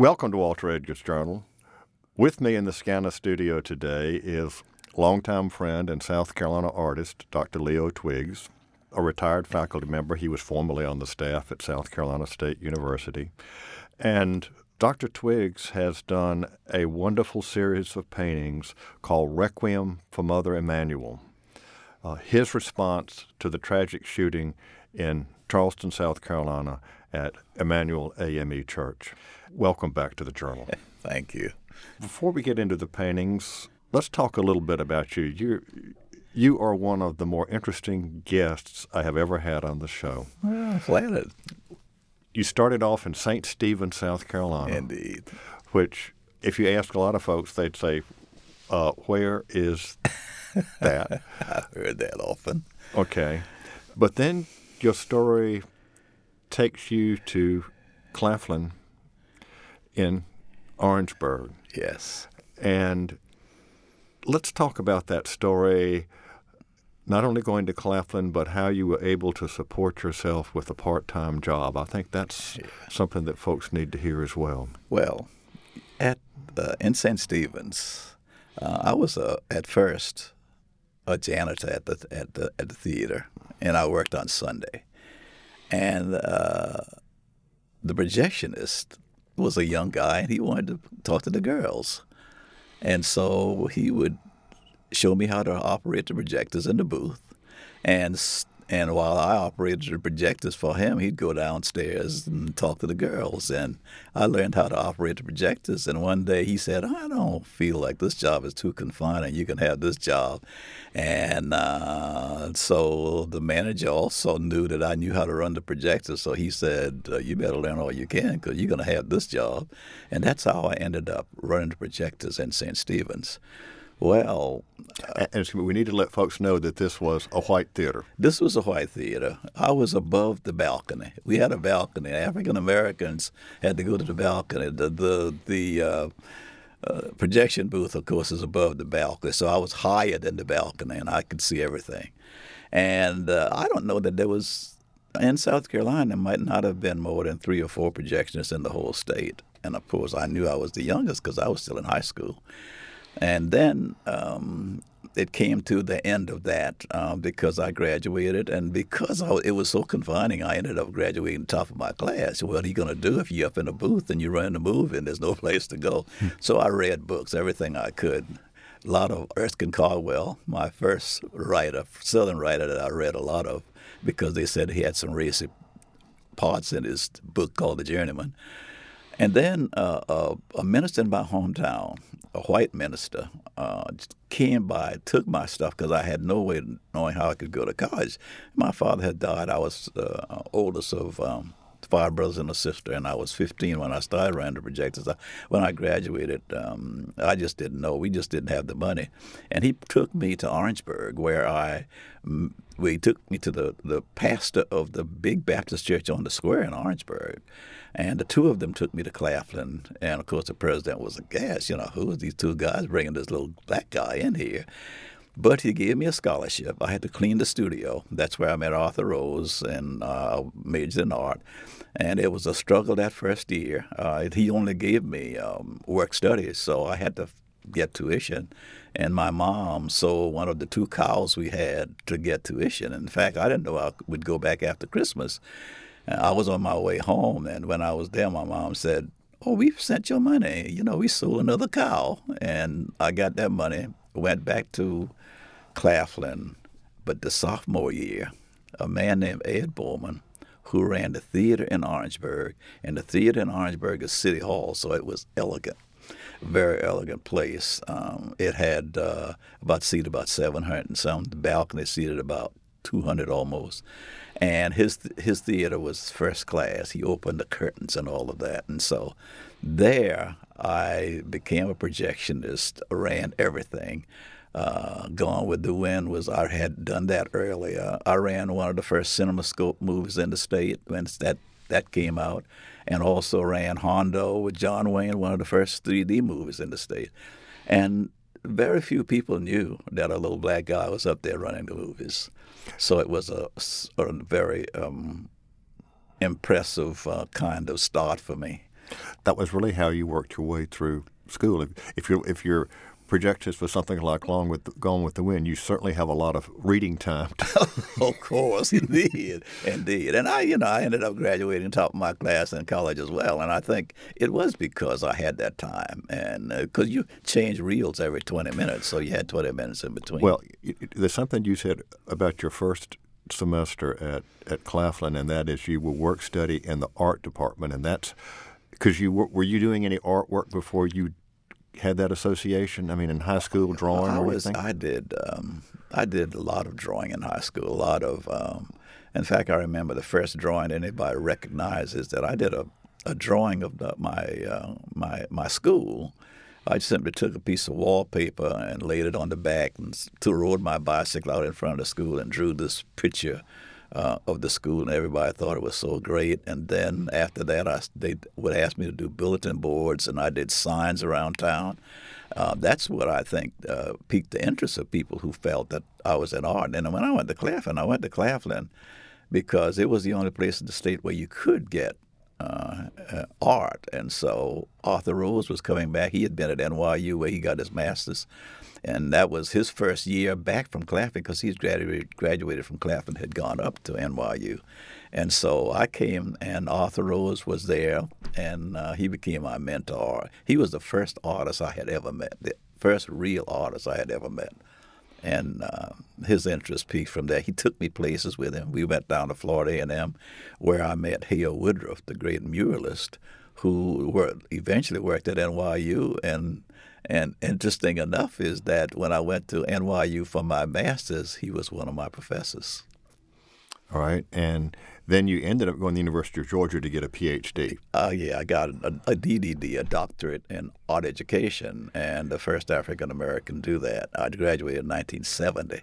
Welcome to Walter Edgar's Journal. With me in the SCANA studio today is longtime friend and South Carolina artist Dr. Leo Twiggs, a retired faculty member. He was formerly on the staff at South Carolina State University. And Dr. Twiggs has done a wonderful series of paintings called Requiem for Mother Emanuel. Uh, his response to the tragic shooting in Charleston, South Carolina at Emanuel AME Church. Welcome back to the Journal. Thank you. Before we get into the paintings, let's talk a little bit about you. You you are one of the more interesting guests I have ever had on the show. Well, flattered. You started off in St. Stephen, South Carolina. Indeed. Which, if you ask a lot of folks, they'd say, uh, "Where is that?" I've heard that often. Okay, but then your story takes you to Claflin in Orangeburg. Yes. And let's talk about that story. Not only going to Claflin, but how you were able to support yourself with a part time job. I think that's yeah. something that folks need to hear as well. Well, at uh, in St. Stephen's, uh, I was uh, at first a janitor at the at the at the theater, and I worked on Sunday. And uh, the projectionist was a young guy, and he wanted to talk to the girls. And so he would show me how to operate the projectors in the booth and and while I operated the projectors for him, he'd go downstairs and talk to the girls. And I learned how to operate the projectors. And one day he said, I don't feel like this job is too confining. You can have this job. And uh, so the manager also knew that I knew how to run the projector. So he said, uh, You better learn all you can because you're going to have this job. And that's how I ended up running the projectors in St. Stephen's. Well, uh, and we need to let folks know that this was a white theater. This was a white theater. I was above the balcony. We had a balcony. African Americans had to go to the balcony. The the the uh, uh, projection booth, of course, is above the balcony, so I was higher than the balcony, and I could see everything. And uh, I don't know that there was in South Carolina. There might not have been more than three or four projectionists in the whole state. And of course, I knew I was the youngest because I was still in high school. And then um, it came to the end of that uh, because I graduated, and because I, it was so confining, I ended up graduating top of my class. What are you going to do if you're up in a booth and you're running a movie and there's no place to go? Hmm. so I read books, everything I could. A lot of Erskine Caldwell, my first writer, Southern writer that I read a lot of, because they said he had some racy parts in his book called The Journeyman. And then uh, uh, a minister in my hometown, a white minister, uh, came by, took my stuff because I had no way of knowing how I could go to college. My father had died. I was uh, oldest of um, five brothers and a sister, and I was 15 when I started running the projectors. When I graduated, um, I just didn't know. We just didn't have the money. And he took me to Orangeburg, where I we took me to the, the pastor of the big Baptist church on the square in Orangeburg. And the two of them took me to Claflin. And of course, the president was aghast. You know, who are these two guys bringing this little black guy in here? But he gave me a scholarship. I had to clean the studio. That's where I met Arthur Rose and uh, majored in art. And it was a struggle that first year. Uh, he only gave me um, work studies, so I had to get tuition. And my mom sold one of the two cows we had to get tuition. In fact, I didn't know I would go back after Christmas. I was on my way home, and when I was there, my mom said, "Oh, we've sent your money. You know, we sold another cow." And I got that money, went back to Claflin. But the sophomore year, a man named Ed Bowman, who ran the theater in Orangeburg, and the theater in Orangeburg is City Hall, so it was elegant very elegant place. Um, it had uh, about seated about 700 and some. The balcony seated about 200 almost. And his his theater was first class. He opened the curtains and all of that. And so there I became a projectionist, ran everything. Uh, Gone with the Wind was I had done that earlier. I ran one of the first CinemaScope movies in the state when that that came out, and also ran Hondo with John Wayne, one of the first 3D movies in the state. And very few people knew that a little black guy was up there running the movies. So it was a, a very um, impressive uh, kind of start for me. That was really how you worked your way through school. If, if you're if you're projections for something like Long with Gone with the Wind, you certainly have a lot of reading time. of course, indeed, indeed. And I, you know, I ended up graduating top of my class in college as well. And I think it was because I had that time, and because uh, you change reels every twenty minutes, so you had twenty minutes in between. Well, there's something you said about your first semester at at Claflin, and that is you will work study in the art department, and that's because you were, were you doing any artwork before you had that association? I mean, in high school, drawing I or was, anything? I did. Um, I did a lot of drawing in high school. A lot of. Um, in fact, I remember the first drawing anybody recognizes that I did a, a drawing of the, my uh, my my school. I simply took a piece of wallpaper and laid it on the back and rode my bicycle out in front of the school and drew this picture uh, of the school, and everybody thought it was so great. And then after that, I, they would ask me to do bulletin boards, and I did signs around town. Uh, that's what I think uh, piqued the interest of people who felt that I was in art. And when I went to Claflin, I went to Claflin because it was the only place in the state where you could get uh, uh, art. And so Arthur Rose was coming back. He had been at NYU where he got his master's and that was his first year back from Claflin because he's graduated graduated from Claflin, had gone up to NYU, and so I came and Arthur Rose was there, and uh, he became my mentor. He was the first artist I had ever met, the first real artist I had ever met, and uh, his interest peaked from there. He took me places with him. We went down to Florida A&M, where I met Hale Woodruff, the great muralist, who were, eventually worked at NYU and and interesting enough is that when I went to NYU for my master's, he was one of my professors. All right, and then you ended up going to the University of Georgia to get a PhD. Uh, yeah, I got a, a DDD, a doctorate in art education, and the first African American to do that. I graduated in 1970.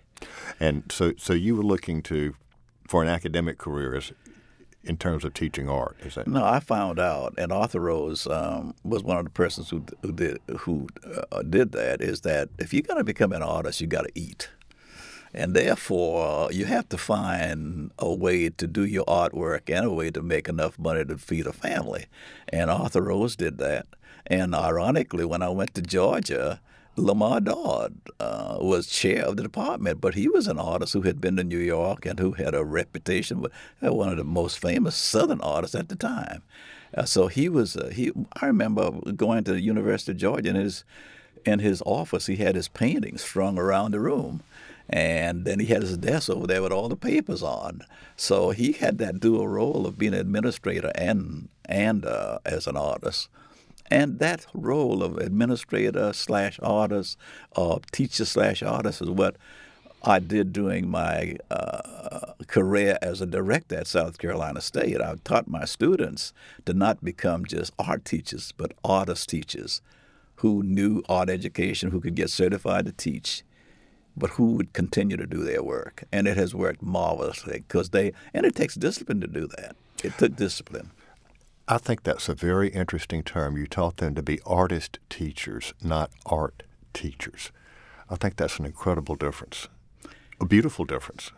And so, so you were looking to for an academic career as in terms of teaching art? Is that no? I found out, and Arthur Rose um, was one of the persons who who did who uh, did that. Is that if you're going to become an artist, you got to eat, and therefore you have to find a way to do your artwork and a way to make enough money to feed a family. And Arthur Rose did that. And ironically, when I went to Georgia, Lamar Dodd uh, was chair of the department, but he was an artist who had been to New York and who had a reputation, uh, one of the most famous Southern artists at the time. Uh, so he was. Uh, he. I remember going to the University of Georgia, and his in his office he had his paintings strung around the room, and then he had his desk over there with all the papers on. So he had that dual role of being an administrator and and uh, as an artist. And that role of administrator slash artist, uh, teacher slash artist, is what I did during my uh, career as a director at South Carolina State. I taught my students to not become just art teachers, but artist teachers who knew art education, who could get certified to teach, but who would continue to do their work. And it has worked marvelously because they, and it takes discipline to do that. It took discipline. I think that's a very interesting term. You taught them to be artist teachers, not art teachers. I think that's an incredible difference, a beautiful difference.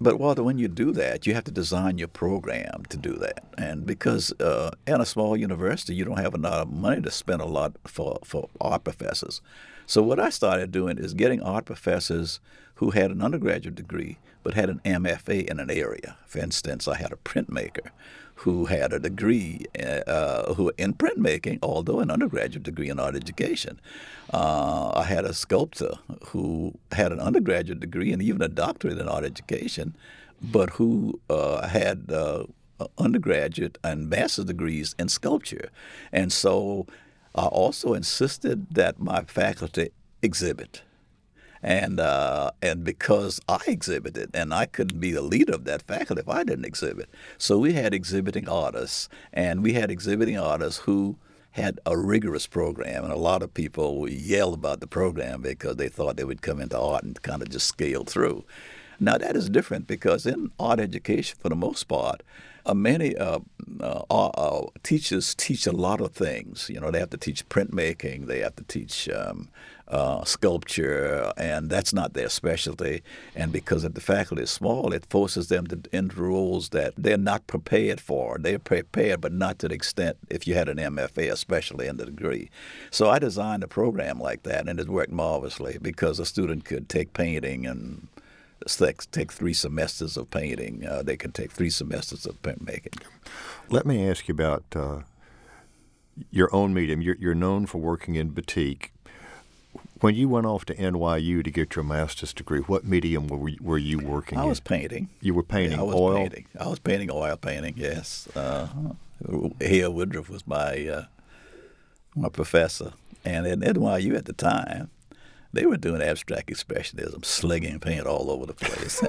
But Walter, when you do that, you have to design your program to do that. And because uh, in a small university, you don't have enough money to spend a lot for, for art professors. So what I started doing is getting art professors who had an undergraduate degree but had an MFA in an area. For instance, I had a printmaker who had a degree uh, who in printmaking, although an undergraduate degree in art education. Uh, I had a sculptor who had an undergraduate degree and even a doctorate in art education, but who uh, had uh, undergraduate and master's degrees in sculpture. And so I also insisted that my faculty exhibit and uh, and because I exhibited, and I couldn't be the leader of that faculty if I didn't exhibit. So we had exhibiting artists, and we had exhibiting artists who had a rigorous program, and a lot of people would yell about the program because they thought they would come into art and kind of just scale through. Now that is different because in art education, for the most part, Uh, many uh, uh, uh, teachers teach a lot of things. You know, they have to teach printmaking, they have to teach um, uh, sculpture, and that's not their specialty. And because the faculty is small, it forces them to enter roles that they're not prepared for. They're prepared, but not to the extent if you had an MFA, especially in the degree. So I designed a program like that, and it worked marvelously because a student could take painting and take three semesters of painting. Uh, they can take three semesters of printmaking. Let me ask you about uh, your own medium. You're, you're, known for working in batik. When you went off to NYU to get your master's degree, what medium were, were you working I in? was painting. You were painting yeah, I was oil? Painting. I was painting oil painting, yes. Uh, Hale Woodruff was my, uh, my professor. And at NYU at the time, they were doing abstract expressionism, slinging paint all over the place.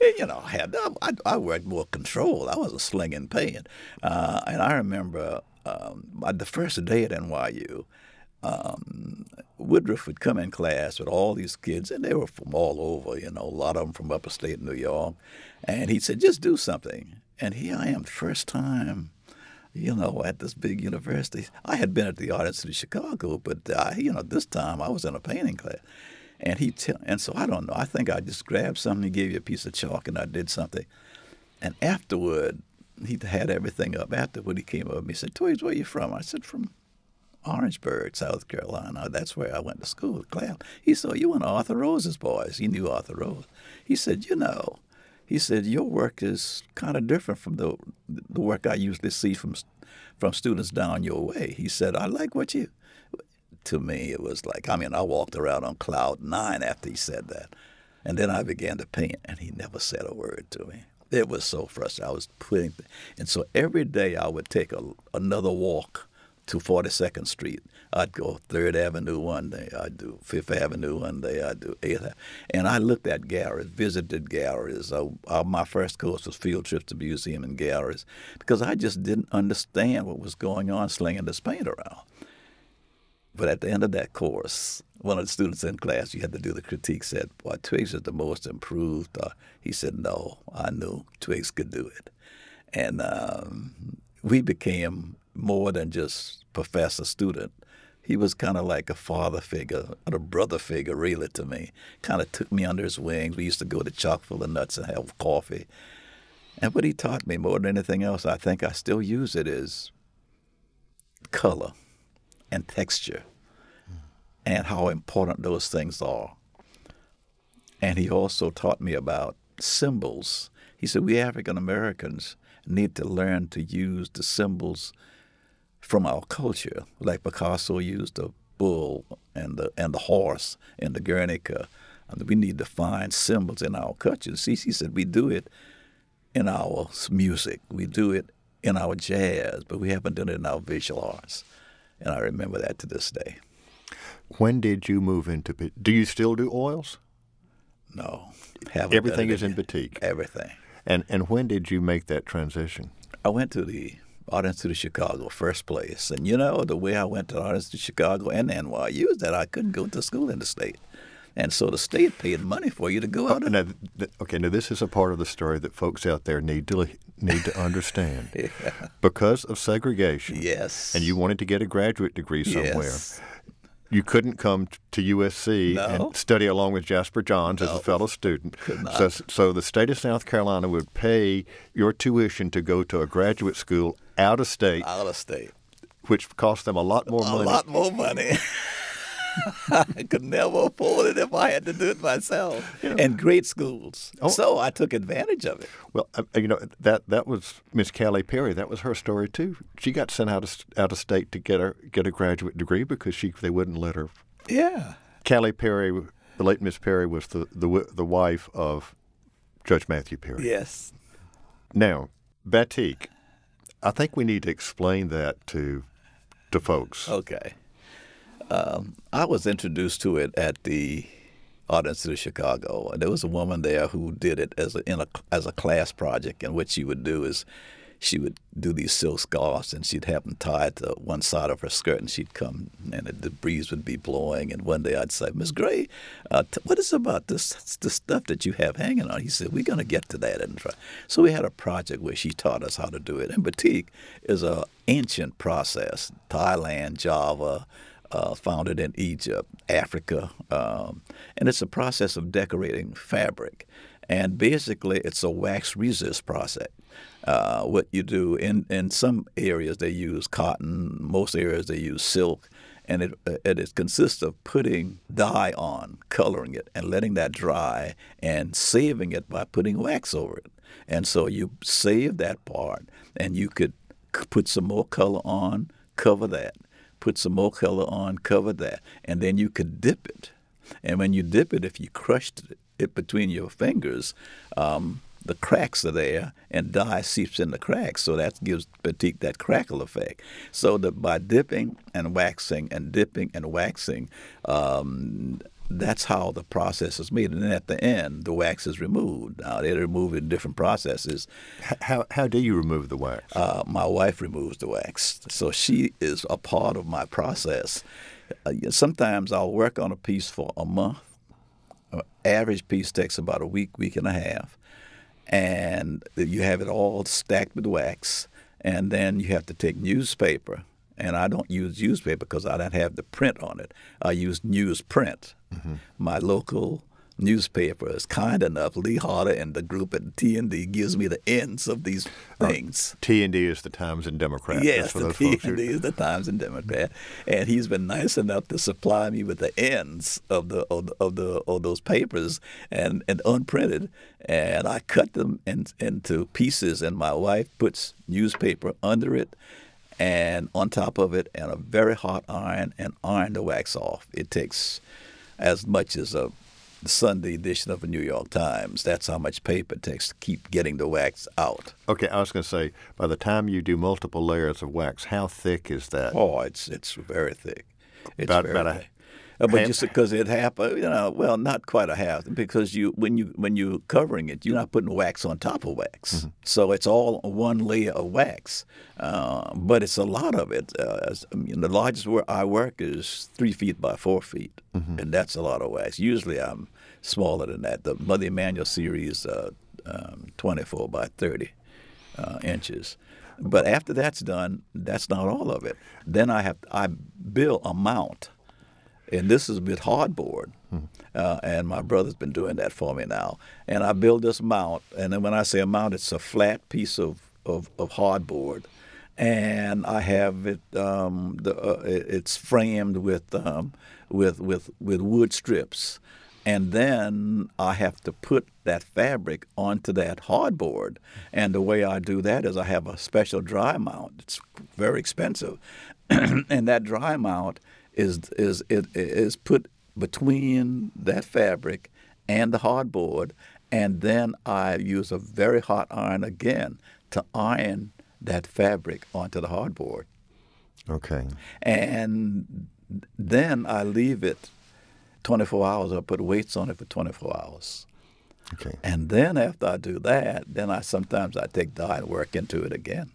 you know, I had I, I worked more control. I wasn't slinging paint, uh, and I remember um, the first day at NYU. Um, Woodruff would come in class with all these kids, and they were from all over, you know, a lot of them from upstate New York. And he said, just do something. And here I am, first time you know, at this big university. I had been at the Art Institute of Chicago, but I, you know, this time I was in a painting class. And he t- and so I don't know. I think I just grabbed something, he gave you a piece of chalk, and I did something. And afterward, he had everything up. Afterward, he came up. And he said, "Twiggs, where you from?" I said, "From Orangeburg, South Carolina. That's where I went to school, class." He said, "You went to Arthur Rose's boys." He knew Arthur Rose. He said, "You know." He said, "Your work is kind of different from the the work I usually see from from students down your way." He said, "I like what you." To me, it was like I mean, I walked around on cloud nine after he said that, and then I began to paint, and he never said a word to me. It was so frustrating. I was putting, and so every day I would take a, another walk to 42nd Street. I'd go Third Avenue one day, I'd do Fifth Avenue one day, I'd do Eighth. And I looked at galleries, visited galleries. I, I, my first course was field trips to museum and galleries because I just didn't understand what was going on slinging this paint around. But at the end of that course, one of the students in class, you had to do the critique, said, Boy, Twiggs is the most improved. Uh, he said, No, I knew Twiggs could do it. And um, we became more than just professor student. He was kind of like a father figure, a brother figure, really, to me. Kind of took me under his wings. We used to go to Chock full of nuts and have coffee. And what he taught me more than anything else, I think I still use it, is color and texture and how important those things are. And he also taught me about symbols. He said, We African Americans need to learn to use the symbols from our culture, like Picasso used the bull and the and the horse in the Guernica. And we need to find symbols in our culture. Cece said we do it in our music, we do it in our jazz, but we haven't done it in our visual arts. And I remember that to this day. When did you move into? Do you still do oils? No, everything is in batik. Everything. And and when did you make that transition? I went to the Art Institute of Chicago, first place. And you know, the way I went to Art Institute of Chicago and NYU is that I couldn't go to school in the state. And so the state paid money for you to go oh, out. Oh, now, th- okay, now this is a part of the story that folks out there need to need to understand. yeah. Because of segregation. Yes. And you wanted to get a graduate degree somewhere. Yes you couldn't come to USC no. and study along with Jasper Johns no. as a fellow student. So, so the state of South Carolina would pay your tuition to go to a graduate school out of state. Out of state. Which cost them a lot more a money. A lot more money. I could never afford it if I had to do it myself. Yeah. And great schools. Oh. So I took advantage of it. Well, uh, you know that that was Miss Hallie Perry. That was her story too. She got sent out of out of state to get her get a graduate degree because she they wouldn't let her. Yeah. Hallie Perry, the late Miss Perry, was the the the wife of Judge Matthew Perry. Yes. Now, batik. I think we need to explain that to to folks. Okay. Um, I was introduced to it at the Institute of Chicago, and there was a woman there who did it as a, a as a class project. And what she would do is, she would do these silk scarves and she'd have them tied to one side of her skirt and she'd come and the breeze would be blowing and one day I'd say, Miss Gray, uh, t- what is about this this stuff that you have hanging on? He said, we're going to get to that and try. So we had a project where she taught us how to do it. And batik is an ancient process. Thailand, Java, uh, founded in Egypt, Africa, um, and it's a process of decorating fabric. And basically, it's a wax resist process. Uh, what you do in, in some areas they use cotton, most areas they use silk, and it, it consists of putting dye on, coloring it, and letting that dry, and saving it by putting wax over it. And so you save that part, and you could put some more color on, cover that, put some more color on, cover that, and then you could dip it. And when you dip it, if you crushed it between your fingers, um, the cracks are there and dye seeps in the cracks, so that gives batik that crackle effect. So that by dipping and waxing and dipping and waxing, um, that's how the process is made. And then at the end, the wax is removed. Now they remove it in different processes. How how do you remove the wax? Uh, my wife removes the wax, so she is a part of my process. Uh, sometimes I'll work on a piece for a month. An average piece takes about a week, week and a half and you have it all stacked with wax, and then you have to take newspaper. And I don't use newspaper because I don't have the print on it. I use newsprint. Mm-hmm. My local newspaper is kind enough. Lee Harter and the group at T&D gives me the ends of these uh, things. Uh, T&D is the Times and Democrat. Yes, the T&D is the Times and Democrat, and he's been nice enough to supply me with the ends of the of the of, the, of those papers and and unprinted, and I cut them in, into pieces, and my wife puts newspaper under it and on top of it and a very hot iron and iron the wax off. It takes as much as a Sunday edition of the New York Times. That's how much paper it takes to keep getting the wax out. Okay, I was going to say, by the time you do multiple layers of wax, how thick is that? Oh, it's it's very thick. It's about, very about thick. Uh, but just because it happened, you know, well, not quite a half, because you when you when you're covering it, you're not putting wax on top of wax, mm-hmm. so it's all one layer of wax. Uh, but it's a lot of it. Uh, I mean, the largest where I work is three feet by four feet, mm-hmm. and that's a lot of wax. Usually, I'm smaller than that. The Mother Emanuel series, uh, um, 24 by 30 uh, inches. But after that's done, that's not all of it. Then I have I build a mount and this is with hardboard. Mm-hmm. Uh, and my brother's been doing that for me now. And I build this mount, and then when I say a mount, it's a flat piece of, of, of hardboard, and I have it. Um, the, uh, it's framed with um, with with with wood strips, and then I have to put that fabric onto that hardboard. And the way I do that is I have a special dry mount. It's very expensive, and that dry mount is is it is put between that fabric and the hardboard, and then I use a very hot iron again to iron that fabric onto the hardboard. Okay. And then I leave it 24 hours. I put weights on it for 24 hours. Okay. And then after I do that, then I sometimes I take dye and work into it again.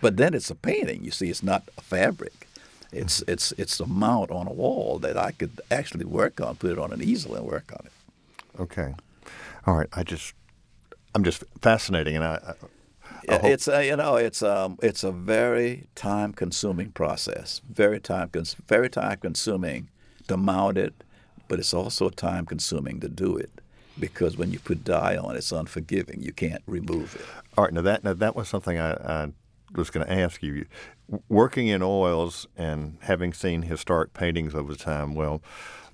But then it's a painting. You see, it's not a fabric. It's it's it's a mount on a wall that I could actually work on, put it on an easel and work on it. Okay, all right. I just I'm just fascinating, and I. I it's a, you know it's um it's a very time consuming process, very time cons- very time consuming to mount it, but it's also time consuming to do it because when you put dye on, it's unforgiving. You can't remove it. All right, now that now that was something I, I was going to ask you working in oils and having seen historic paintings over time, well,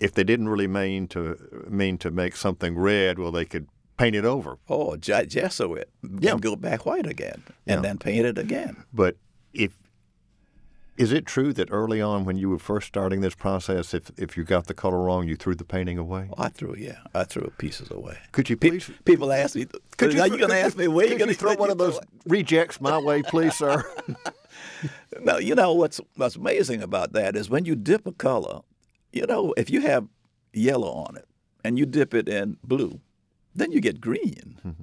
if they didn't really mean to mean to make something red, well, they could paint it over. Oh, gesso it, yeah. and go back white again, and yeah. then paint it again. But if is it true that early on, when you were first starting this process, if if you got the color wrong, you threw the painting away? Oh, I threw, yeah, I threw pieces away. Could you please? Pe- people ask me, could you, are you going to ask me where you going to throw one of those rejects my way, please, sir? now, you know what's what's amazing about that is when you dip a color, you know, if you have yellow on it and you dip it in blue, then you get green. Mm-hmm.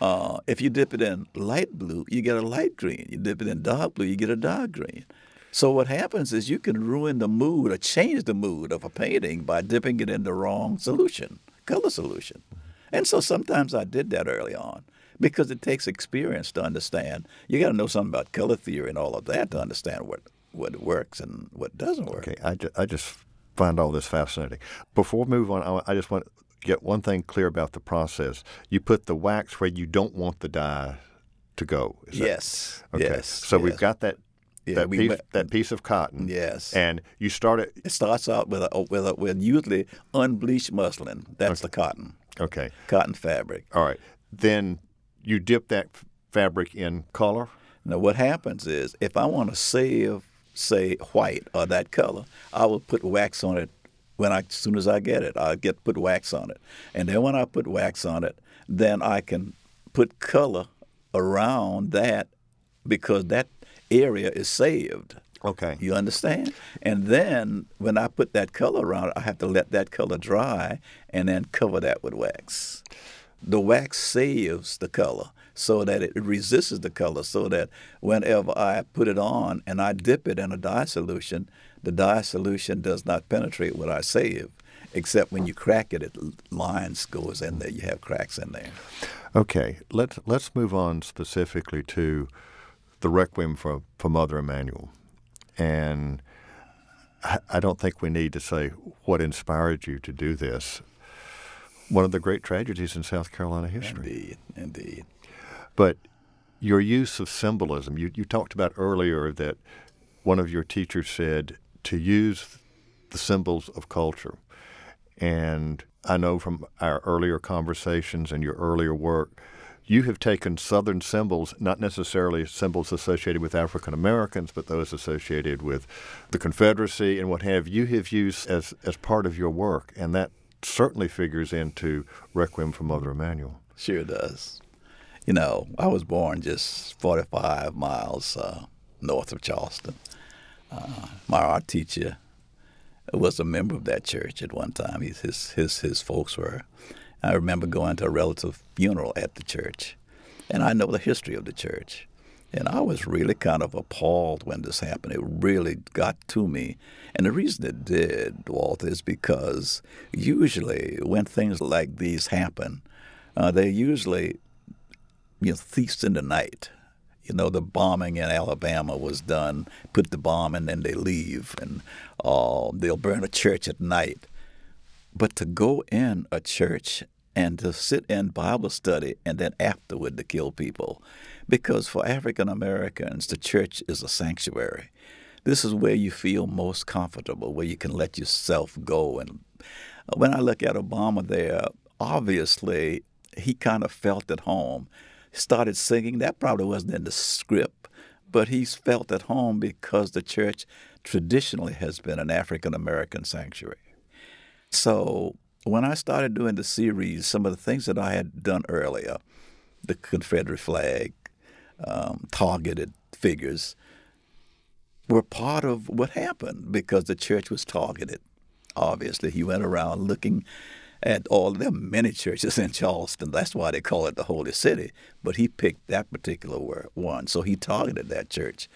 Uh, if you dip it in light blue, you get a light green. You dip it in dark blue, you get a dark green. So what happens is you can ruin the mood or change the mood of a painting by dipping it in the wrong solution, color solution. And so sometimes I did that early on because it takes experience to understand. You got to know something about color theory and all of that to understand what what works and what doesn't work. Okay, I, ju- I just find all this fascinating. Before we move on, I, I just want to get one thing clear about the process. You put the wax where you don't want the dye to go. Is that- Yes. okay. Yes. So we've got that Yeah, that we piece that piece of cotton. Yes. And you start it. It starts out with a, with a, with usually unbleached muslin. That's the cotton, Okay. cotton fabric. All right. Then you dip that f- fabric in color. Now, what happens is if I want to save, say, white or that color, I will put wax on it when I, as soon as I get it. I get put wax on it, and then when I put wax on it, then I can put color around that because that area is saved. Okay. You understand? And then when I put that color around it, I have to let that color dry and then cover that with wax. The wax saves the color so that it resists the color, so that whenever I put it on and I dip it in a dye solution, the dye solution does not penetrate what I save. Except when you crack it, it lines goes in there. You have cracks in there. Okay. Let's let's move on specifically to the Requiem for, for Mother Emanuel. And I, I don't think we need to say what inspired you to do this. One of the great tragedies in South Carolina history. Indeed, indeed. But your use of symbolism, you, you talked about earlier that one of your teachers said to use the symbols of culture. And I know from our earlier conversations and your earlier work, you have taken Southern symbols, not necessarily symbols associated with African Americans, but those associated with the Confederacy and what have you have used as, as part of your work. And that certainly figures into Requiem for Mother Emanuel. Sure does. You know, I was born just 45 miles uh, north of Charleston. Uh, my art teacher was a member of that church at one time. He's, his, his, his folks were. I remember going to a relative funeral at the church, and I know the history of the church. And I was really kind of appalled when this happened. It really got to me. And the reason it did, Walter, is because usually when things like these happen, uh, they're usually you know, thieves in the night. You know, the bombing in Alabama was done, put the bomb and then they leave, and uh, they'll burn a church at night. But to go in a church and to sit in Bible study and then afterward to kill people, because for African Americans, the church is a sanctuary. This is where you feel most comfortable, where you can let yourself go. And when I look at Obama there, obviously he kind of felt at home. Started singing. That probably wasn't in the script, but he's felt at home because the church traditionally has been an African American sanctuary. So when I started doing the series, some of the things that I had done earlier, the Confederate flag, um, targeted figures, were part of what happened because the church was targeted. Obviously, he went around looking at all. There are many churches in Charleston. That's why they call it the Holy City. But he picked that particular one, so he targeted that church.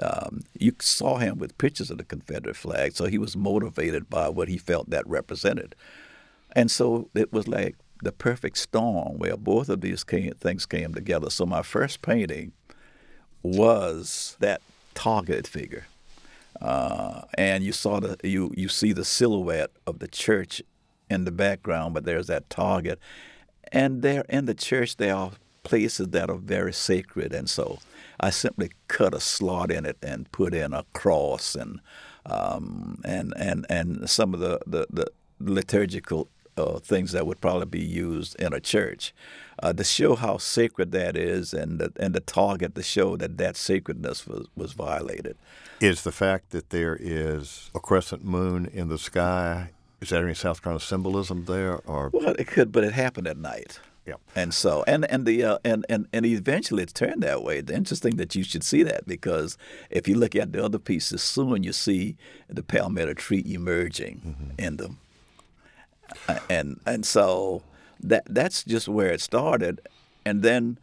Um, you saw him with pictures of the Confederate flag, so he was motivated by what he felt that represented. And so it was like the perfect storm where both of these came, things came together. So my first painting was that targeted figure. Uh, and you saw the you you see the silhouette of the church in the background, but there's that target. And there in the church there are places that are very sacred, and so I simply cut a slot in it and put in a cross and um, and and and some of the the, the liturgical uh, things that would probably be used in a church uh, to show how sacred that is, and the, and the target to show that that sacredness was was violated. Is the fact that there is a crescent moon in the sky, is there any South Carolina symbolism there? Or Well, it could, but it happened at night. Yeah. And so, and and the uh, and and and eventually it's turned that way. It's interesting that you should see that because if you look at the other pieces, soon you see the palmetto tree emerging in them, and and so that that's just where it started, And then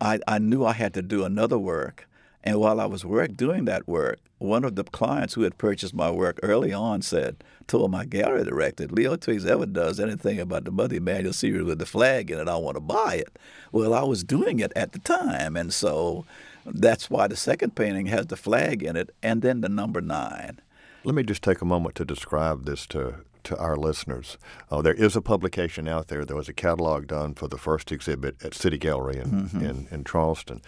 I, I knew I had to do another work. And while I was work doing that work, one of the clients who had purchased my work early on said, told my gallery director, Leo Twiggs ever does anything about the Mother Emanuel series with the flag in it, I want to buy it. Well, I was doing it at the time. And so that's why the second painting has the flag in it and then the number nine. Let me just take a moment to describe this to to our listeners. Uh, there is a publication out there. There was a catalog done for the first exhibit at City Gallery in, mm-hmm. in, in Charleston.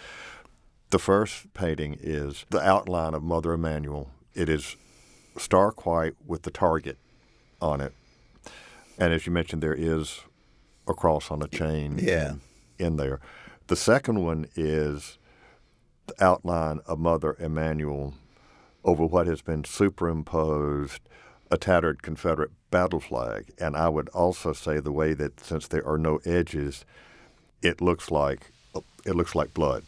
The first painting is the outline of Mother Emanuel. It is stark white with the target on it. And as you mentioned, there is a cross on a chain yeah. in there. The second one is the outline of Mother Emanuel over what has been superimposed a tattered Confederate battle flag. And I would also say the way that since there are no edges, it looks like it looks like blood.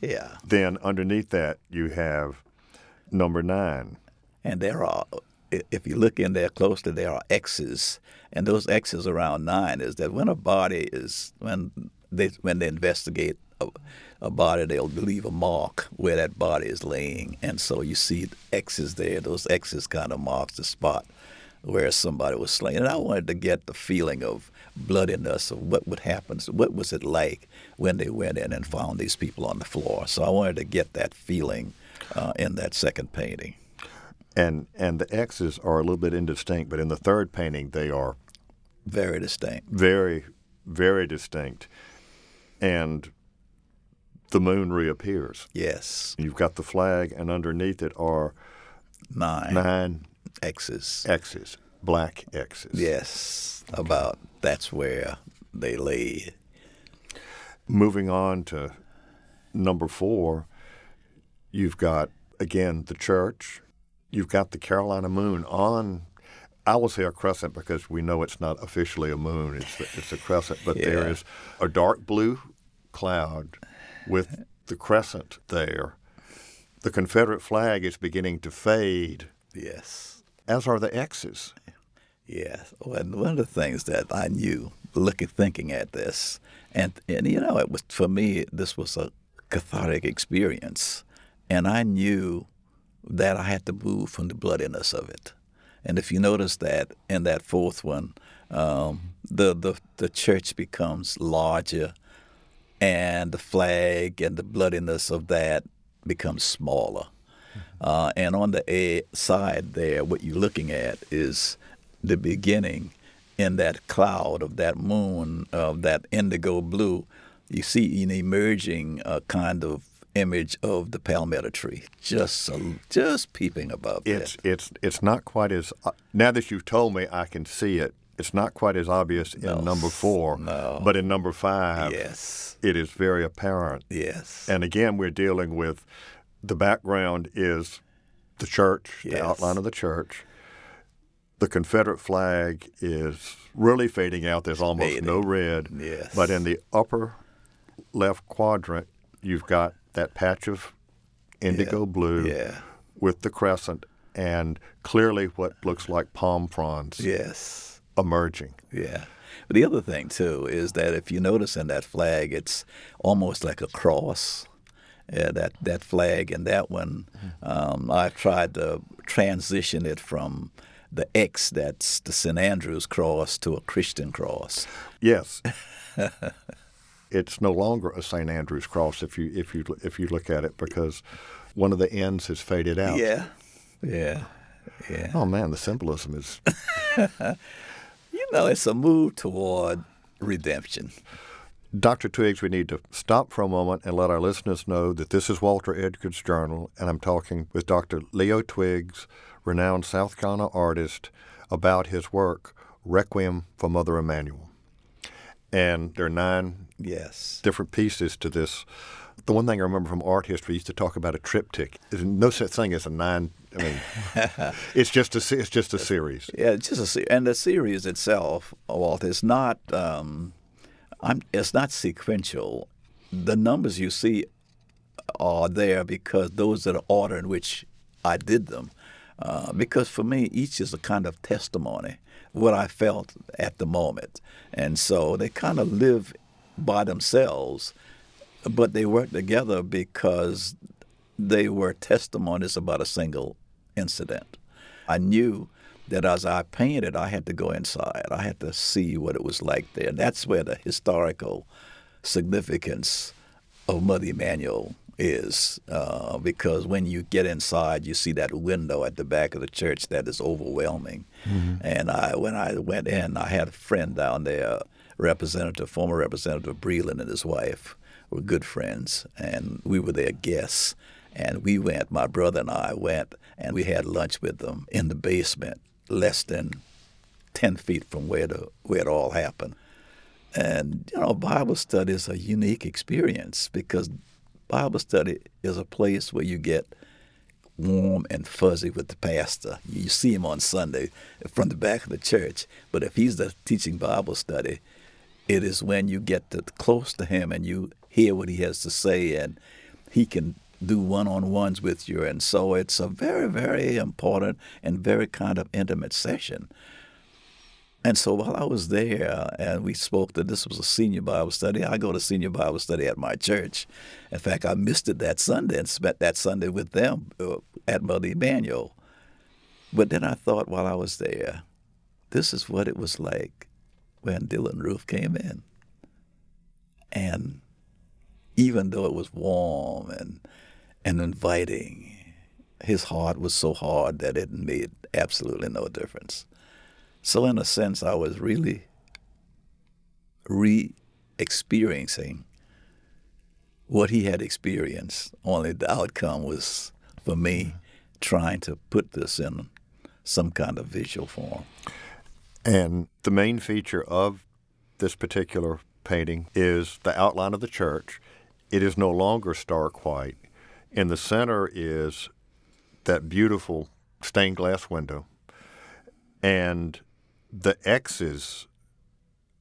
Yeah. Then underneath that you have number nine. And there are if you look in there closely, there are X's, and those X's around nine is that when a body is when they when they investigate a, a, body, they'll leave a mark where that body is laying, and so you see X's there. Those X's kind of marks the spot where somebody was slain. And I wanted to get the feeling of bloodiness of what would happen. So what was it like when they went in and found these people on the floor? So I wanted to get that feeling uh, in that second painting. And and the X's are a little bit indistinct, but in the third painting they are very distinct. Very, very distinct. And the moon reappears. Yes. You've got the flag, and underneath it are nine nine X's. X's, black X's. Yes, about that's where they lay. Moving on to number four, you've got again the church. You've got the Carolina moon on. I will say a crescent because we know it's not officially a moon; it's it's a crescent. But yeah. there is a dark blue cloud with the crescent there. The Confederate flag is beginning to fade. Yes as are the X's. Yes. Well, one of the things that I knew looking, thinking at this, and, and you know, it was for me, this was a cathartic experience. And I knew that I had to move from the bloodiness of it. And if you notice that in that fourth one, um, the, the, the church becomes larger and the flag and the bloodiness of that becomes smaller. Uh, and on the A side there, what you're looking at is the beginning in that cloud of that moon, of that indigo blue. You see an emerging uh, kind of image of the palmetto tree, just just peeping above. It's it. it's it's not quite as uh, now that you've told me, I can see it. It's not quite as obvious in no, number four, no. but in number five, yes, it is very apparent. Yes, and again, we're dealing with the background is the church, yes. the outline of the church. The Confederate flag is really fading out. There's almost fading. no red. Yes. But in the upper left quadrant, you've got that patch of indigo yeah. blue yeah. with the crescent and clearly what looks like palm fronds yes. emerging. Yeah. But the other thing, too, is that if you notice in that flag, it's almost like a cross that that flag and that one. Um, I've tried to transition it from the X that's the St. Andrew's cross to a Christian cross. Yes. it's no longer a St. Andrew's cross if you if you if you look at it because one of the ends has faded out. Yeah. Yeah. Yeah. Oh man, the symbolism is You know, it's a move toward redemption. Dr. Twiggs, we need to stop for a moment and let our listeners know that this is Walter Edgar's Journal, and I'm talking with Dr. Leo Twiggs, renowned South Carolina artist, about his work, Requiem for Mother Emanuel. And there are nine yes. different pieces to this. The one thing I remember from art history used to talk about a triptych. There's no such thing as a nine. I mean, it's just a it's just a series. Yeah, it's just a and the series itself, Walt, is not um, I'm, it's not sequential. The numbers you see are there because those are the order in which I did them. Uh, because for me, each is a kind of testimony, what I felt at the moment. And so they kind of live by themselves, but they work together because they were testimonies about a single incident. I knew that as I painted, I had to go inside. I had to see what it was like there. That's where the historical significance of Mother Emanuel is, uh, because when you get inside, you see that window at the back of the church that is overwhelming. Mm-hmm. And I, when I went in, I had a friend down there, Representative, former Representative Breeland and his wife were good friends, and we were their guests. And we went, my brother and I went, and we had lunch with them in the basement, less than 10 feet from where, the, where it all happened. And, you know, Bible study is a unique experience because Bible study is a place where you get warm and fuzzy with the pastor. You see him on Sunday from the back of the church, but if he's teaching Bible study, it is when you get to, close to him and you hear what he has to say and he can do one-on-ones with you and so it's a very very important and very kind of intimate session and so while I was there and we spoke that this was a senior Bible study, I go to senior Bible study at my church. In fact, I missed it that Sunday and spent that Sunday with them uh, at Mother Emanuel. But then I thought while I was there, this is what it was like when Dylann Roof came in. And even though it was warm and and inviting, his heart was so hard that it made absolutely no difference. So, in a sense, I was really re experiencing what he had experienced, only the outcome was for me trying to put this in some kind of visual form. And the main feature of this particular painting is the outline of the church. It is no longer stark white. In the center is that beautiful stained glass window. And the X's,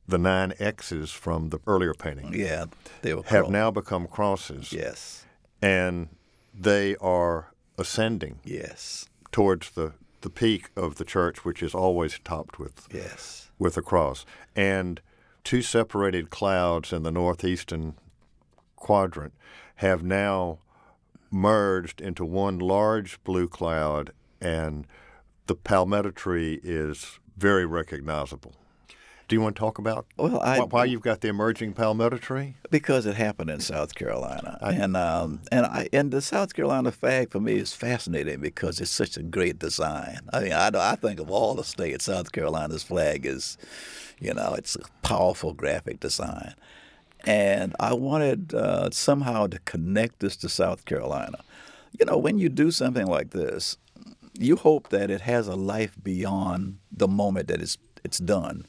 the nine X's from the earlier painting, yeah, they have cross. now become crosses. Yes, and they are ascending. Yes, towards the the peak of the church, which is always topped with yes with a cross, and two separated clouds in the northeastern quadrant have now merged into one large blue cloud, and the palmetto tree is very recognizable. Do you want to talk about well, I, why you've got the emerging palmetto tree? Because it happened in South Carolina, I, and um, and I, and the South Carolina flag for me is fascinating because it's such a great design. I mean, I, I think of all the states, South Carolina's flag is, you know, it's a powerful graphic design, and I wanted uh, somehow to connect this to South Carolina. You know, when you do something like this, you hope that it has a life beyond the moment that it's it's done.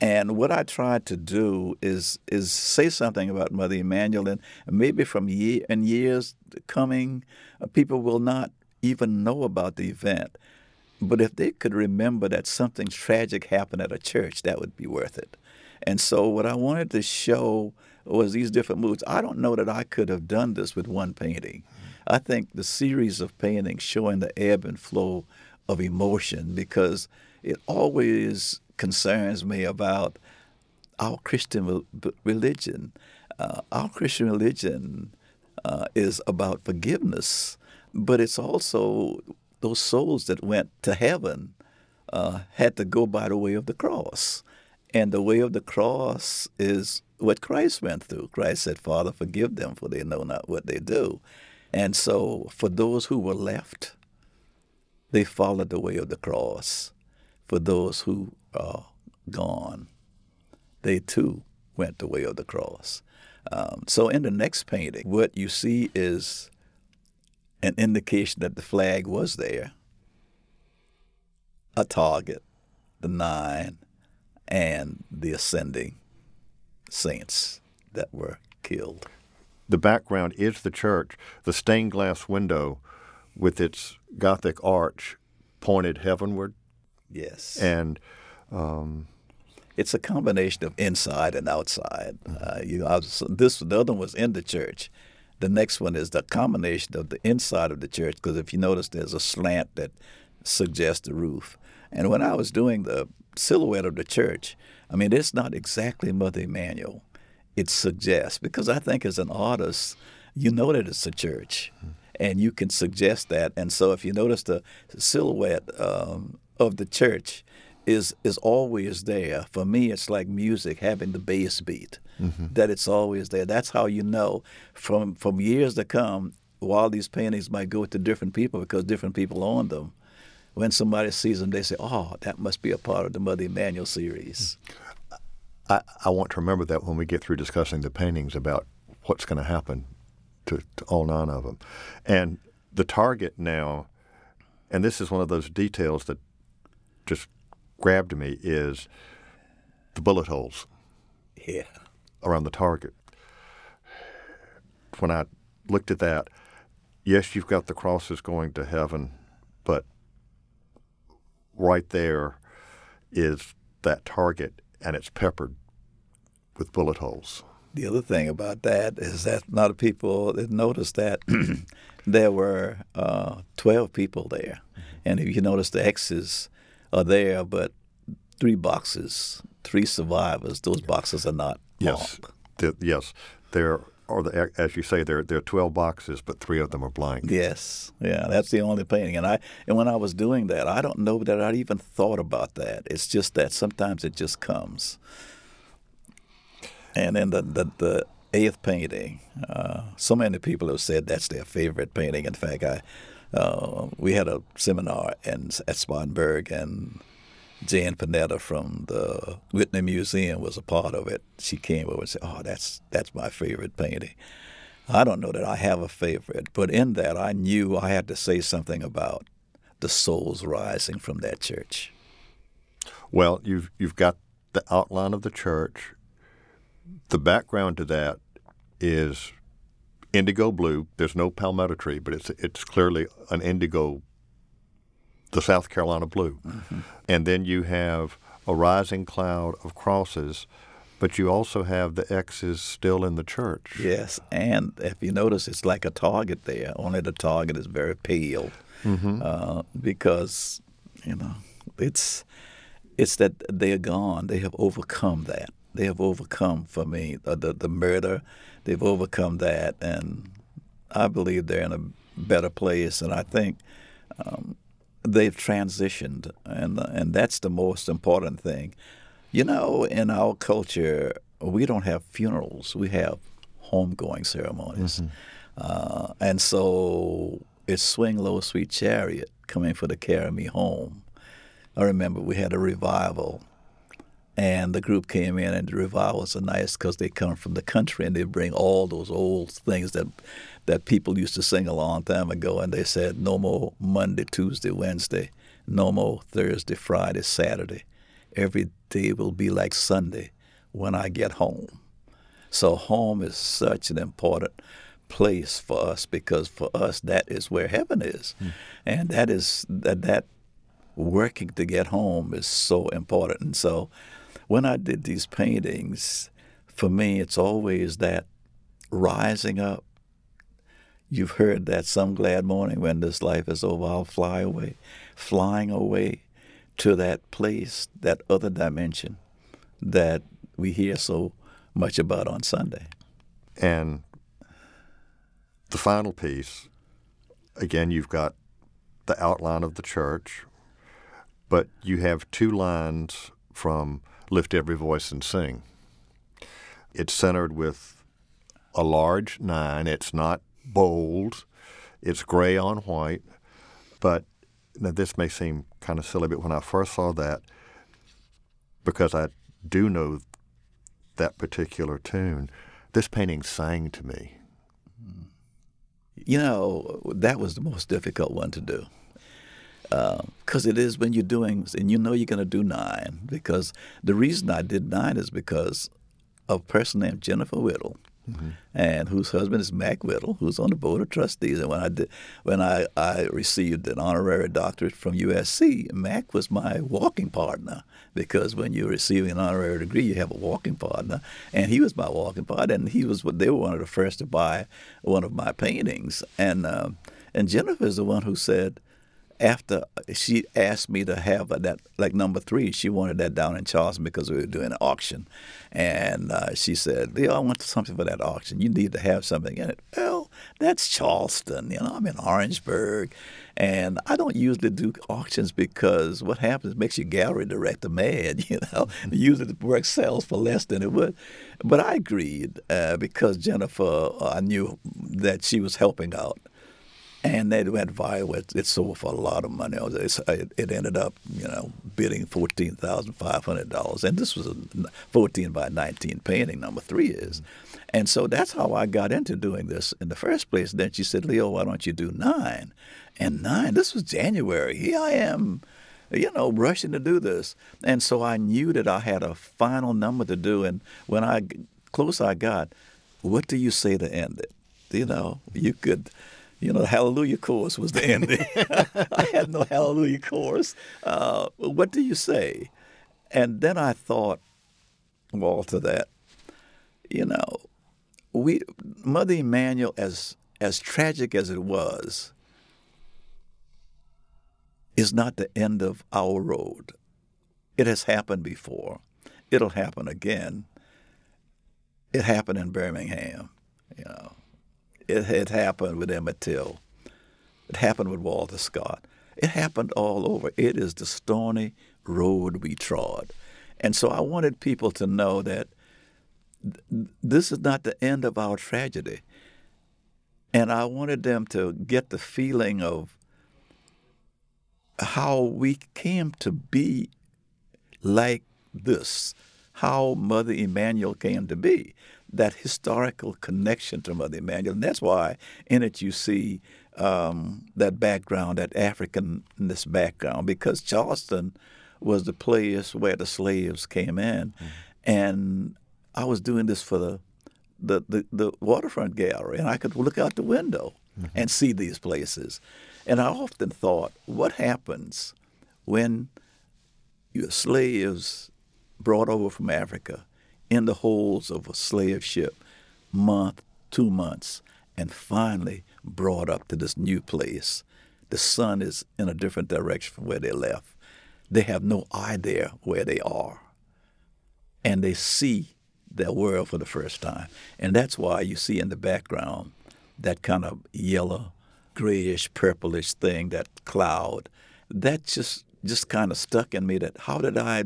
And what I tried to do is is say something about Mother Emanuel, and maybe from year and years coming, uh, people will not even know about the event. But if they could remember that something tragic happened at a church, that would be worth it. And so, what I wanted to show was these different moods. I don't know that I could have done this with one painting. I think the series of paintings showing the ebb and flow of emotion because it always concerns me about our Christian religion. Uh, our Christian religion uh, is about forgiveness, but it's also those souls that went to heaven uh, had to go by the way of the cross. And the way of the cross is what Christ went through. Christ said, Father, forgive them, for they know not what they do. And so, for those who were left, they followed the way of the cross. For those who are gone, they too went the way of the cross. Um, so, in the next painting, what you see is an indication that the flag was there, a target, the nine, and the ascending saints that were killed the background is the church. The stained glass window with its Gothic arch pointed heavenward. Yes. And um, it's a combination of inside and outside. Uh, you know, was, this the other one was in the church. The next one is the combination of the inside of the church because if you notice, there's a slant that suggests the roof. And when I was doing the silhouette of the church, I mean, it's not exactly Mother Emanuel it suggests. Because I think as an artist, you know that it's a church, and you can suggest that. And so if you notice the silhouette um, of the church is is always there. For me, it's like music having the bass beat. Mm-hmm. That it's always there. That's how you know from from years to come. While these paintings might go to different people because different people own them, when somebody sees them, they say, "Oh, that must be a part of the Mother Emanuel series." I, I want to remember that when we get through discussing the paintings about what's going to happen to, to all nine of them, and the target now, and this is one of those details that just grabbed me is the bullet holes. Yeah. Around the target. When I looked at that, yes, you've got the crosses going to heaven, but right there is that target, and it's peppered with bullet holes. The other thing about that is that a lot of people noticed that there were uh, 12 people there. And if you notice the X's are there, but three boxes, three survivors. Those boxes are not yes, the, yes, there are the as you say there there are twelve boxes, but three of them are blank. Yes, yeah, that's the only painting. And I and when I was doing that, I don't know that I even thought about that. It's just that sometimes it just comes. And then the the, the eighth painting, uh, so many people have said that's their favorite painting. In fact, I uh, we had a seminar in, at Spartanburg, and Jane Panetta from the Whitney Museum was a part of it. She came over and said, "Oh, that's that's my favorite painting." I don't know that I have a favorite, but in that I knew I had to say something about the souls rising from that church. Well, you've you've got the outline of the church. The background to that is indigo blue. There's no palmetto tree, but it's it's clearly an indigo, the South Carolina blue. Mm-hmm. And then you have a rising cloud of crosses, but you also have the X's still in the church. Yes, and if you notice, it's like a target there. Only the target is very pale, mm-hmm. uh, because you know it's it's that they're gone. They have overcome that. They have overcome for me the, the, the murder, they've overcome that, and I believe they're in a better place. And I think um, they've transitioned, and and that's the most important thing. You know, in our culture, we don't have funerals; we have homegoing ceremonies, mm-hmm. uh, and so it's "Swing Low, Sweet Chariot" coming for to carry me home. I remember we had a revival and the group came in, and the revivals are nice because they come from the country and they bring all those old things that that people used to sing a long time ago. And they said, no more Monday, Tuesday, Wednesday, no more Thursday, Friday, Saturday. Every day will be like Sunday when I get home. So home is such an important place for us because for us that is where heaven is, mm. and that is that that working to get home is so important. And so when I did these paintings, for me, it's always that rising up. You've heard that some glad morning when this life is over, I'll fly away, flying away to that place, that other dimension that we hear so much about on Sunday. And the final piece, again, you've got the outline of the church, but you have two lines from Lift Every Voice and Sing. It's centered with a large nine. It's not bold. It's gray on white. But now this may seem kind of silly, but when I first saw that, because I do know that particular tune, this painting sang to me. You know, that was the most difficult one to do because uh, it is when you're doing, and you know you're going to do nine. Because the reason I did nine is because of a person named Jennifer Whittle, mm-hmm. and whose husband is Mac Whittle, who's on the board of trustees. And when I did, when I, I received an honorary doctorate from USC, Mac was my walking partner. Because when you're receiving an honorary degree, you have a walking partner, and he was my walking partner, and he was what they were one of the first to buy one of my paintings, and uh, and Jennifer is the one who said after she asked me to have that like number three, she wanted that down in Charleston because we were doing an auction, and uh, she said, "Leo, I want something for that auction. You need to have something in it." Well, that's Charleston. You know, I'm in Orangeburg, and I don't usually do auctions because what happens makes your gallery director mad. You know, usually the work sells for less than it would. But I agreed uh, because Jennifer, uh, I knew that she was helping out and they went viral. It, sold for a lot of money. It, it ended up, you know, bidding fourteen thousand five hundred dollars, and this was a fourteen by nineteen painting. Number three is, and so that's how I got into doing this in the first place. Then she said, "Leo, why don't you do nine? And nine. This was January. Here I am. You know, rushing to do this, and so I knew that I had a final number to do. And when I close I got, what do you say to end it? You know, you could you know, the Hallelujah chorus was the ending. I had no Hallelujah chorus. Uh, what do you say? And then I thought, Walter, that, you know, we Mother Emanuel, as as tragic as it was, is not the end of our road. It has happened before. It'll happen again. It happened in Birmingham, you know. It had happened with Emmett Till. It happened with Walter Scott. It happened all over. It is the stony road we trod. And so I wanted people to know that th- this is not the end of our tragedy. And I wanted them to get the feeling of how we came to be like this, how Mother Emanuel came to be that historical connection to Mother Emanuel. And that's why in it you see um, that background, that Africanness background, because Charleston was the place where the slaves came in. Mm-hmm. And I was doing this for the, the, the, the, waterfront gallery, and I could look out the window mm-hmm. and see these places. And I often thought, what happens when your slaves brought over from Africa in the holds of a slave ship month, two months, and finally brought up to this new place. The sun is in a different direction from where they left. They have no idea where they are. And they see their world for the first time. And that's why you see in the background that kind of yellow, grayish, purplish thing, that cloud. That just just kind of stuck in me that how did I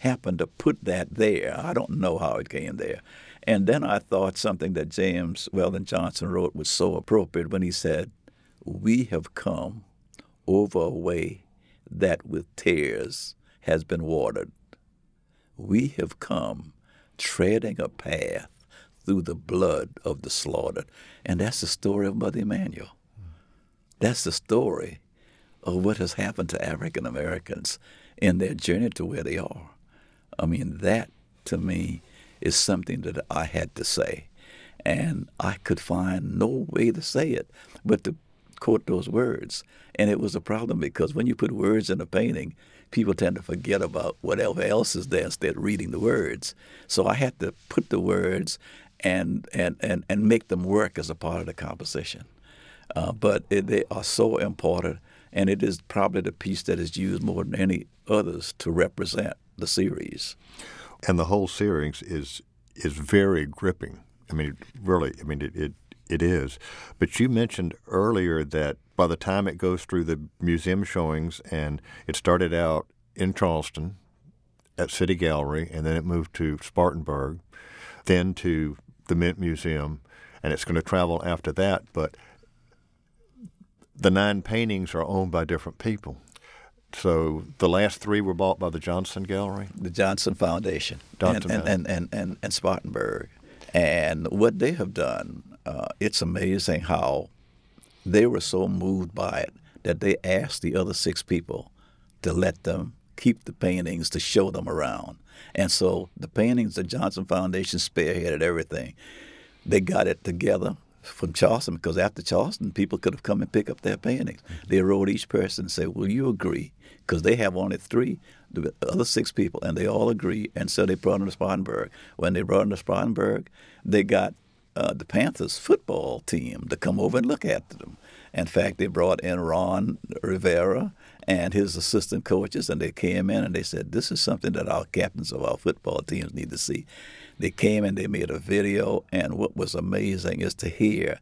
happened to put that there. I don't know how it came there. And then I thought something that James Weldon Johnson wrote was so appropriate when he said, We have come over a way that with tears has been watered. We have come treading a path through the blood of the slaughtered. And that's the story of Mother Emanuel. That's the story of what has happened to African Americans in their journey to where they are. I mean, that to me is something that I had to say. And I could find no way to say it but to quote those words. And it was a problem because when you put words in a painting, people tend to forget about whatever else is there instead of reading the words. So I had to put the words and and, and, and make them work as a part of the composition. Uh, but it, they are so important, and it is probably the piece that is used more than any others to represent the series. And the whole series is is very gripping. I mean, really, I mean, it, it, it is. But you mentioned earlier that by the time it goes through the museum showings, and it started out in Charleston at City Gallery, and then it moved to Spartanburg, then to the Mint Museum, and it's going to travel after that. But the nine paintings are owned by different people. So the last three were bought by the Johnson Gallery? The Johnson Foundation Johnson and, and, and, and, and, Spartanburg. And what they have done, uh, it's amazing how they were so moved by it that they asked the other six people to let them keep the paintings to show them around. And so the paintings, the Johnson Foundation spearheaded everything. They got it together from Charleston because after Charleston, people could have come and pick up their paintings. They wrote each person and said, "Will you agree?" Because they have only three, the other six people, and they all agree. And so they brought them to Spartanburg. When they brought them to Spartanburg, they got uh, the Panthers football team to come over and look at them. In fact, they brought in Ron Rivera and his assistant coaches, and they came in and they said, "This is something that our captains of our football teams need to see." They came and they made a video, and what was amazing is to hear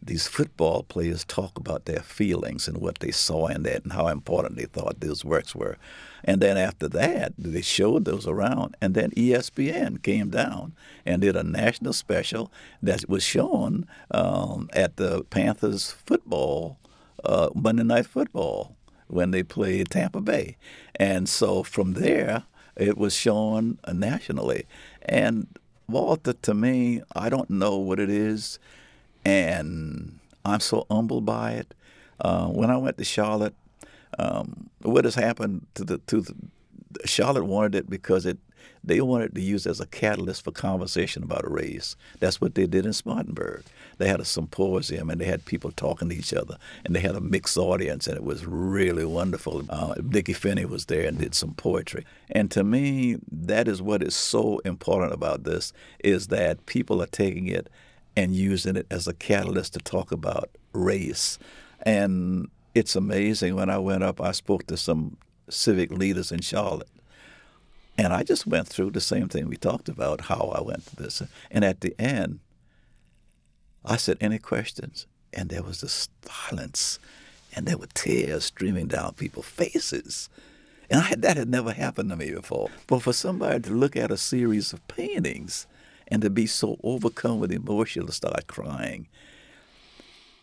these football players talk about their feelings and what they saw in that and how important they thought those works were. And then after that, they showed those around. And then ESPN came down and did a national special that was shown um, at the Panthers football, uh, Monday Night Football, when they played Tampa Bay. And so from there, it was shown nationally. And Walter, to me, I don't know what it is and I'm so humbled by it. Uh, when I went to Charlotte, um, what has happened to the to the, Charlotte wanted it because it they wanted to use as a catalyst for conversation about a race. That's what they did in Spartanburg. They had a symposium and they had people talking to each other, and they had a mixed audience, and it was really wonderful. Uh, Nikky Finney was there and did some poetry. And to me, that is what is so important about this: is that people are taking it and using it as a catalyst to talk about race. And it's amazing. When I went up, I spoke to some civic leaders in Charlotte. And I just went through the same thing we talked about, how I went to this. And at the end, I said, Any questions? And there was this silence, and there were tears streaming down people's faces. And I, that had never happened to me before. But for somebody to look at a series of paintings and to be so overcome with emotion to start crying.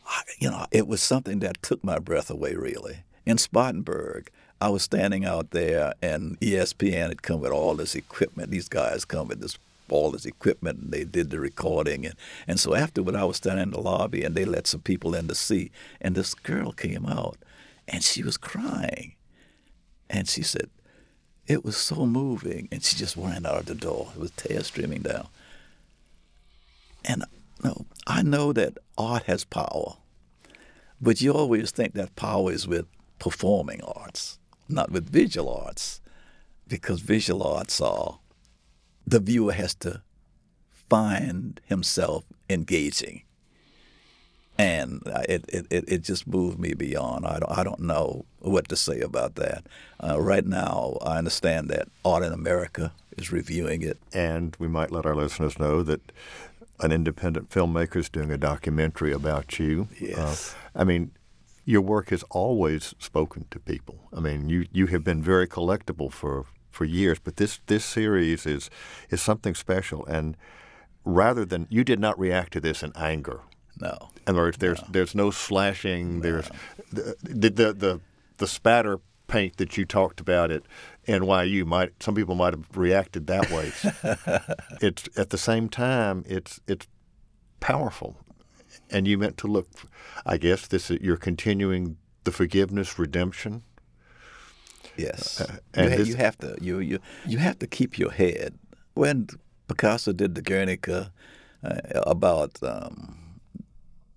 I, you know, it was something that took my breath away, really. In Spartanburg, I was standing out there, and ESPN had come with all this equipment. These guys come with this all this equipment, and they did the recording. And, and so afterward, I was standing in the lobby, and they let some people in to see. And this girl came out, and she was crying. And she said, it was so moving. And she just ran out of the door. with tears streaming down. And I know that art has power, but you always think that power is with performing arts, not with visual arts, because visual arts are the viewer has to find himself engaging. And it, it, it just moved me beyond. I don't, I don't know what to say about that. Uh, right now, I understand that Art in America is reviewing it. And we might let our listeners know that an independent filmmaker is doing a documentary about you. Yes. Uh, I mean, your work has always spoken to people. I mean, you, you have been very collectible for, for years, but this, this series is is something special. And rather than you did not react to this in anger. No. In other words, there's no. there's no slashing. No. There's the, the the the the spatter paint that you talked about at NYU might some people might have reacted that way. it's at the same time it's it's powerful, and you meant to look. I guess this you're continuing the forgiveness redemption. Yes, uh, and you, you, have to you you you have to keep your head. When Picasso did the Guernica uh, about um,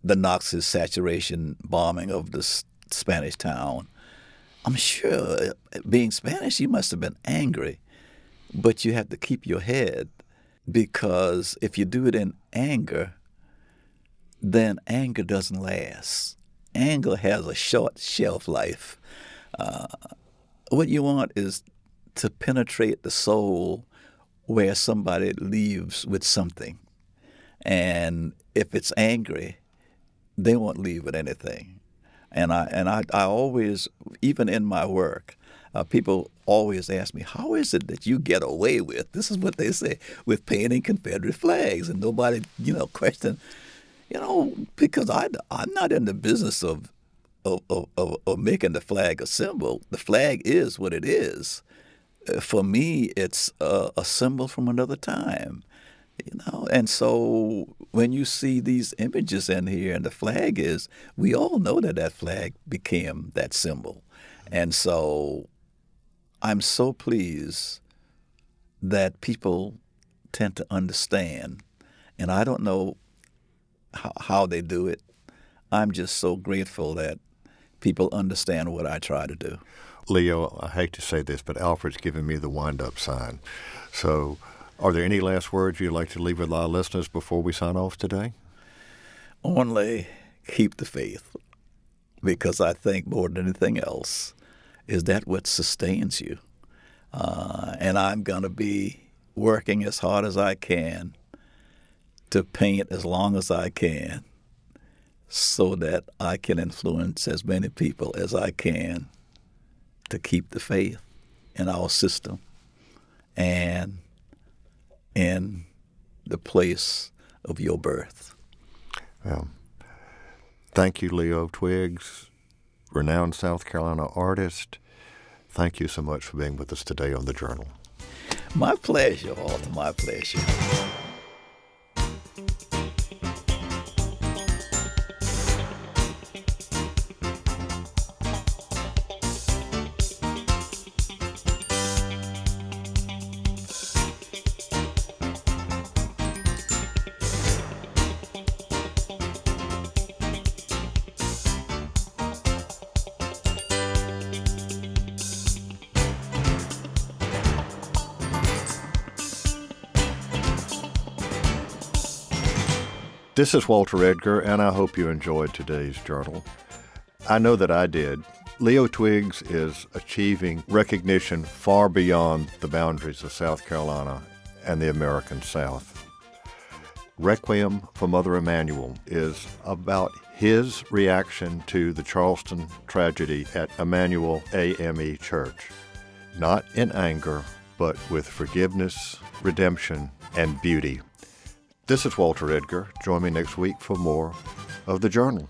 the Nazi saturation bombing of the Spanish town, I'm sure, being Spanish, you must have been angry, but you have to keep your head because if you do it in anger, then anger doesn't last. Anger has a short shelf life. Uh, what you want is to penetrate the soul where somebody leaves with something. And if it's angry, they won't leave with anything. And I and I, I always, even in my work, uh, people always ask me, "How is it that you get away with?" This is what they say with painting Confederate flags, and nobody, you know, question, you know, because I I'm not in the business of of, of, of making the flag a symbol. The flag is what it is. Uh, for me, it's a, a symbol from another time you know and so when you see these images in here and the flag is we all know that that flag became that symbol and so i'm so pleased that people tend to understand and i don't know how, how they do it i'm just so grateful that people understand what i try to do leo i hate to say this but alfred's giving me the wind up sign so are there any last words you'd like to leave with our listeners before we sign off today? Only keep the faith. because I think more than anything else is that what sustains you. Uh, and I'm going to be working as hard as I can to paint as long as I can so that I can influence as many people as I can to keep the faith in our system and in the place of your birth. Well, thank you, Leo Twiggs, renowned South Carolina artist. Thank you so much for being with us today on the Journal. My pleasure, Walter, my pleasure. This is Walter Edgar, and I hope you enjoyed today's journal. I know that I did. Leo Twiggs is achieving recognition far beyond the boundaries of South Carolina and the American South. Requiem for Mother Emanuel is about his reaction to the Charleston tragedy at Emanuel AME Church. Not in anger, but with forgiveness, redemption, and beauty. This is Walter Edgar. Join me next week for more of The Journal.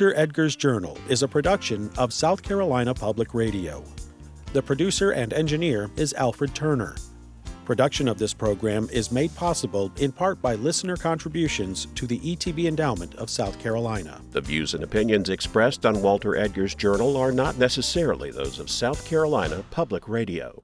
Walter Edgar's Journal is a production of South Carolina Public Radio. The producer and engineer is Alfred Turner. Production of this program is made possible in part by listener contributions to the ETV Endowment of South Carolina. The views and opinions expressed on Walter Edgar's Journal are not necessarily those of South Carolina Public Radio.